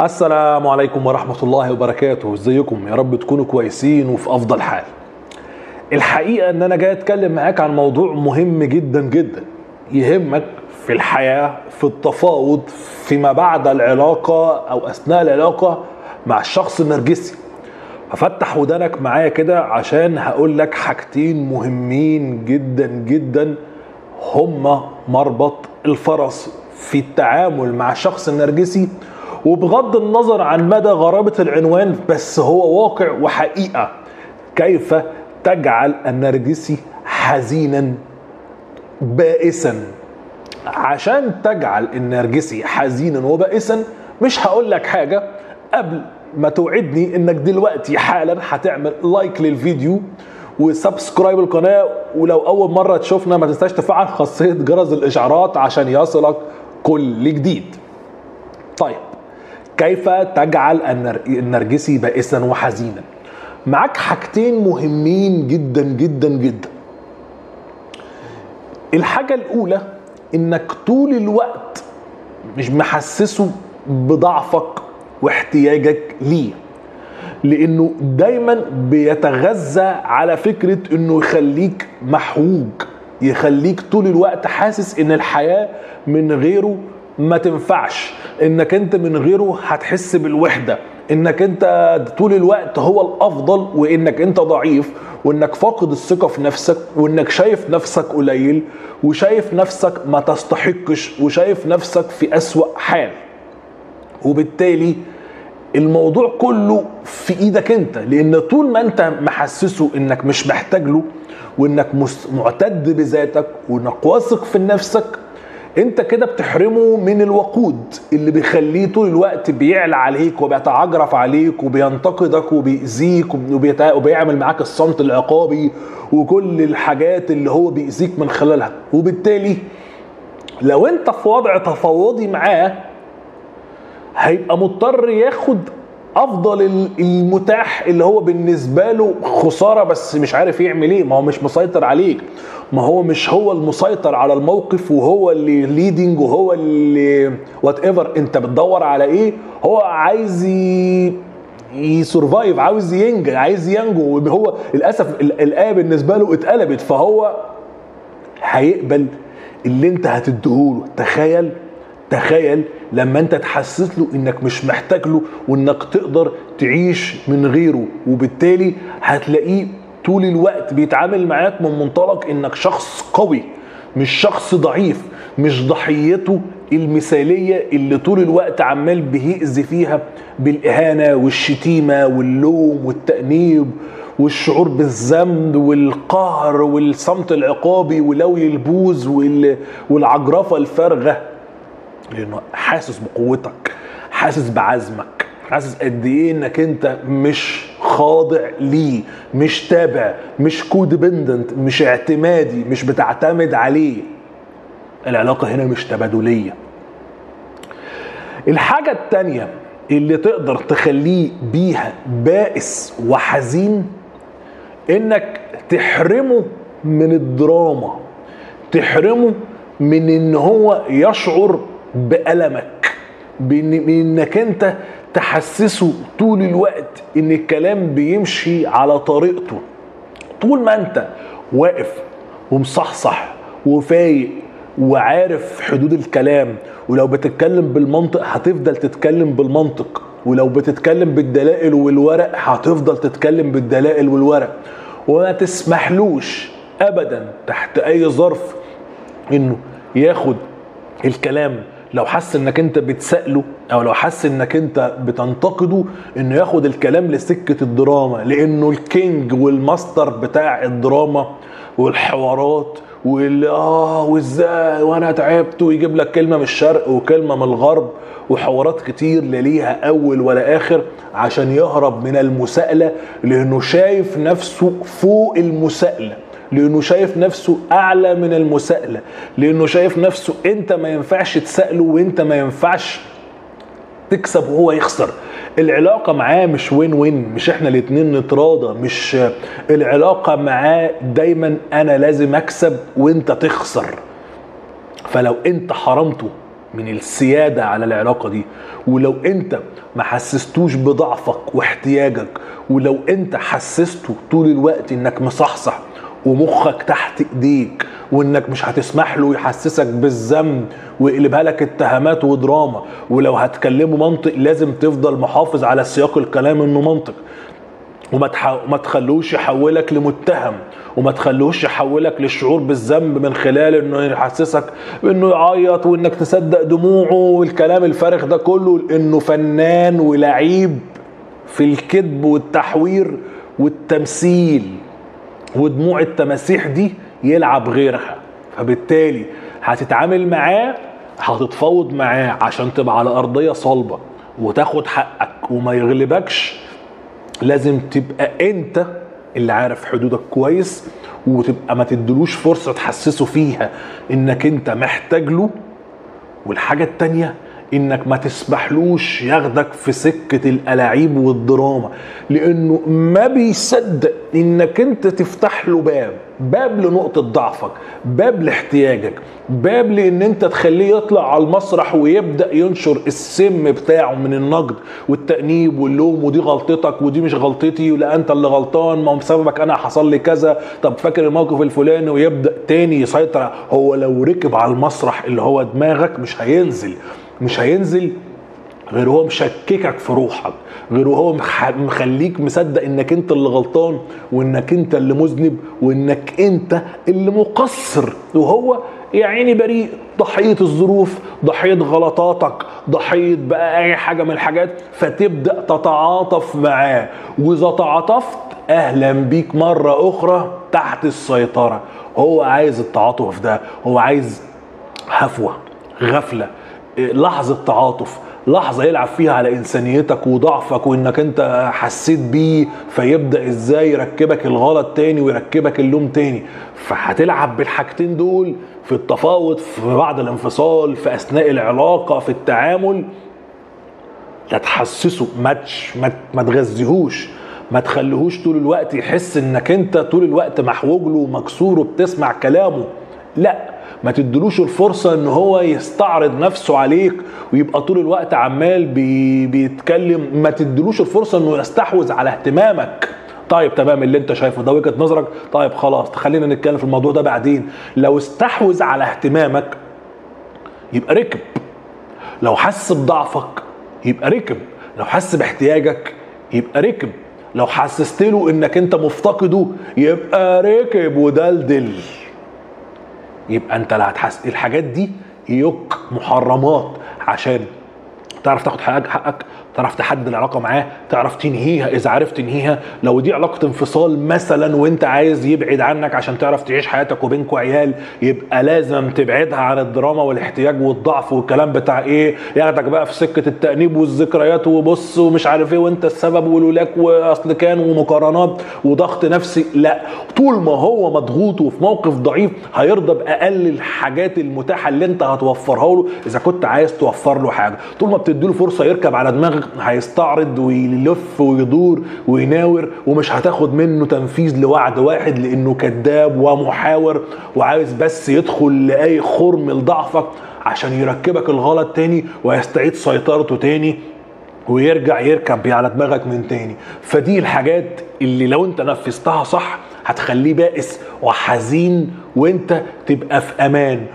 السلام عليكم ورحمة الله وبركاته. إزيكم؟ يا رب تكونوا كويسين وفي أفضل حال. الحقيقة إن أنا جاي أتكلم معاك عن موضوع مهم جدا جدا يهمك في الحياة في التفاوض فيما بعد العلاقة أو أثناء العلاقة مع الشخص النرجسي. ففتح ودانك معايا كده عشان هقول لك حاجتين مهمين جدا جدا هما مربط الفيرست في التعامل مع الشخص النرجسي وبغض النظر عن مدى غرابة العنوان بس هو واقع وحقيقة. كيف تجعل النرجسي حزينا بائسا؟ عشان تجعل النرجسي حزينا وبائسا مش هقول لك حاجة. قبل ما توعدني إنك دلوقتي حالا هتعمل لايك للفيديو و subscribe القناة ولو أول مرة تشوفنا ما تنساش تفعل خاصية جرس الإشعارات عشان يصلك كل جديد. طيب كيف تجعل النر- النرجسي بائسا وحزينا. معاك حاجتين مهمين جدا جدا جدا. الحاجة الأولى إنك طول الوقت مش محسسه بضعفك واحتياجك ليه. لأنه دايما بيتغذى على فكرة إنه يخليك محوج يخليك طول الوقت حاسس إن الحياة من غيره ما تنفعش. إنك أنت من غيره هتحس بالوحدة. إنك أنت طول الوقت هو الأفضل وإنك أنت ضعيف وإنك فاقد الثقة في نفسك وإنك شايف نفسك قليل وشايف نفسك ما تستحقش وشايف نفسك في أسوأ حال. وبالتالي الموضوع كله في إيدك أنت لأن طول ما أنت محسسه إنك مش محتاج له وإنك معتد بذاتك وإنك واثق في نفسك انت كده بتحرمه من الوقود اللي بيخليه طول الوقت بيعلى عليك وبيتعجرف عليك وبينتقدك وبيأذيك وبيعمل معاك الصمت العقابي وكل الحاجات اللي هو بيأذيك من خلالها. وبالتالي لو انت في وضع تفاوضي معاه هيبقى مضطر ياخد أفضل ال- المتاح اللي هو بالنسبة له خسارة بس مش عارف يعمل إيه. ما هو مش مسيطر عليك. ما هو مش هو المسيطر على الموقف وهو اللي leading وهو اللي whatever أنت بتدور على إيه؟ هو عايز ي... ي survive عاوز ينجو عايز ينجو. هو للأسف ال- الآية بالنسبة له اتقلبت. فهو هيقبل اللي أنت هتديهوله. تخيل تخيل لما انت تحسس له انك مش محتاج له وانك تقدر تعيش من غيره. وبالتالي هتلاقيه طول الوقت بيتعامل معاك من منطلق انك شخص قوي مش شخص ضعيف مش ضحيته المثالية اللي طول الوقت عمال بيأذي فيها بالإهانة والشتيمة واللوم والتأنيب والشعور بالذنب والقهر والصمت العقابي ولوي البوز وال- والعجرفة الفارغة. لأنه حاسس بقوتك حاسس بعزمك حاسس قد إيه إنك أنت مش خاضع ليه مش تابع مش codependent مش اعتمادي مش بتعتمد عليه. العلاقة هنا مش تبادلية. الحاجة التانية اللي تقدر تخليه بيها بائس وحزين إنك تحرمه من الدراما تحرمه من إن هو يشعر بألمك. بإنك أنت تحسسه طول الوقت إن الكلام بيمشي على طريقته. طول ما أنت واقف ومصحصح وفايق وعارف حدود الكلام ولو بتتكلم بالمنطق هتفضل تتكلم بالمنطق ولو بتتكلم بالدلائل والورق هتفضل تتكلم بالدلائل والورق. وما تسمحلوش ابدا تحت أي ظرف إنه ياخد الكلام لو حس إنك أنت بتسأله أو لو حس إنك أنت بتنتقده إنه ياخد الكلام لسكة الدراما لأنه ال king وال master بتاع الدراما والحوارات واللي آه وإزاي وأنا تعبت ويجيب لك كلمة من الشرق وكلمة من الغرب وحوارات كتير لا ليها أول ولا آخر عشان يهرب من المساءلة لأنه شايف نفسه فوق المساءلة. لأنه شايف نفسه أعلى من المساءله لأنه شايف نفسه أنت ما ينفعش تسأله وأنت ما ينفعش تكسب وهو يخسر. العلاقة معاه مش وين وين مش إحنا الاتنين نتراضى مش العلاقة معاه دايما أنا لازم أكسب وأنت تخسر. فلو أنت حرمته من السيادة على العلاقة دي ولو أنت ما حسستوش بضعفك واحتياجك ولو أنت حسسته طول الوقت إنك مصحصح ومخك تحت إيديك وإنك مش هتسمح له يحسسك بالذنب ويقلبها لك اتهامات ودراما. ولو هتكلمه منطق لازم تفضل محافظ على سياق الكلام إنه منطق. وما. ما تخلوش يحولك لمتهم. وما تخلوش يحولك للشعور بالذنب من خلال إنه يحسسك إنه يعيط وإنك تصدق دموعه والكلام الفارغ ده كله انه فنان ولعيب في الكذب والتحوير والتمثيل. ودموع التماسيح دي يلعب غيرها. فبالتالي هتتعامل معاه هتتفاوض معاه عشان تبقى على أرضية صلبة وتاخد حقك وما يغلبكش. لازم تبقى أنت اللي عارف حدودك كويس وتبقى ما تدلوش فرصة تحسسه فيها إنك أنت محتاج له. والحاجة التانية إنك ما تسمحلوش ياخدك في سكة الألاعيب والدراما لأنه ما بيصدق إنك أنت تفتح له باب باب لنقطة ضعفك باب لاحتياجك باب لأن أنت تخليه يطلع على المسرح ويبدأ ينشر السم بتاعه من النقد والتأنيب واللوم ودي غلطتك ودي مش غلطتي ولا أنت اللي غلطان ما بسببك أنا حصل لي كذا طب فاكر الموقف الفلاني ويبدأ تاني يسيطر هو لو ركب على المسرح اللي هو دماغك مش هينزل. مش هينزل غير هو مشككك في روحك غير هو مخليك مصدق إنك أنت اللي غلطان وإنك أنت اللي مذنب وإنك أنت اللي مقصر. وهو يا عيني بريء ضحية الظروف ضحية غلطاتك ضحية بقى أي حاجة من الحاجات فتبدأ تتعاطف معاه. وإذا تعاطفت أهلا بيك مرة أخرى تحت السيطرة. هو عايز التعاطف ده هو عايز هفوة غفلة. لحظة تعاطف لحظة يلعب فيها على إنسانيتك وضعفك وإنك أنت حسيت بيه فيبدأ إزاي يركبك الغلط تاني ويركبك اللوم تاني. فهتلعب بالحاجتين دول في التفاوض في بعد الانفصال في أثناء العلاقة في التعامل. لا تحسسه ما ما تغذيهوش ما تخليهوش طول الوقت يحس إنك أنت طول الوقت محوج له ومكسور وبتسمع كلامه. لا ما تدلوش الفرصة إن هو يستعرض نفسه عليك ويبقى طول الوقت عمال بي بيتكلم. ما تدلوش الفرصة إنه يستحوذ على اهتمامك. طيب تمام اللي أنت شايفه ده وجهة نظرك. طيب خلاص خلينا نتكلم في الموضوع ده بعدين. لو استحوذ على اهتمامك يبقى ركب. لو حس بضعفك يبقى ركب. لو حس باحتياجك يبقى ركب. لو حسست له إنك أنت مفتقده يبقى ركب. ودلدل يبقى انت لا هتحس الحاجات دي يك محرمات عشان تعرف تاخد حقك حقك تعرف تحدد العلاقة معاه تعرف تنهيها إذا عرفت تنهيها لو دي علاقة انفصال مثلا وإنت عايز يبعد عنك عشان تعرف تعيش حياتك وبينكوا عيال يبقى لازم تبعدها عن الدراما والاحتياج والضعف والكلام بتاع إيه ياخدك بقى في سكة التأنيب والذكريات وبص ومش عارف إيه وإنت السبب والولاك وأصل كان ومقارنات وضغط نفسي. لا طول ما هو مضغوط وفي موقف ضعيف هيرضى بأقل الحاجات المتاحة اللي إنت هتوفرها له إذا كنت عايز توفر له حاجة. طول ما بتديله فرصة يركب على دماغك هيستعرض ويلف ويدور ويناور ومش هتاخد منه تنفيذ لوعد واحد لأنه كذاب ومحاور وعايز بس يدخل لأي خرم لضعفك عشان يركبك الغلط تاني ويستعيد سيطرته تاني ويرجع يركب على دماغك من تاني. فدي الحاجات اللي لو انت نفذتها صح هتخليه بائس وحزين وانت تبقى في أمان.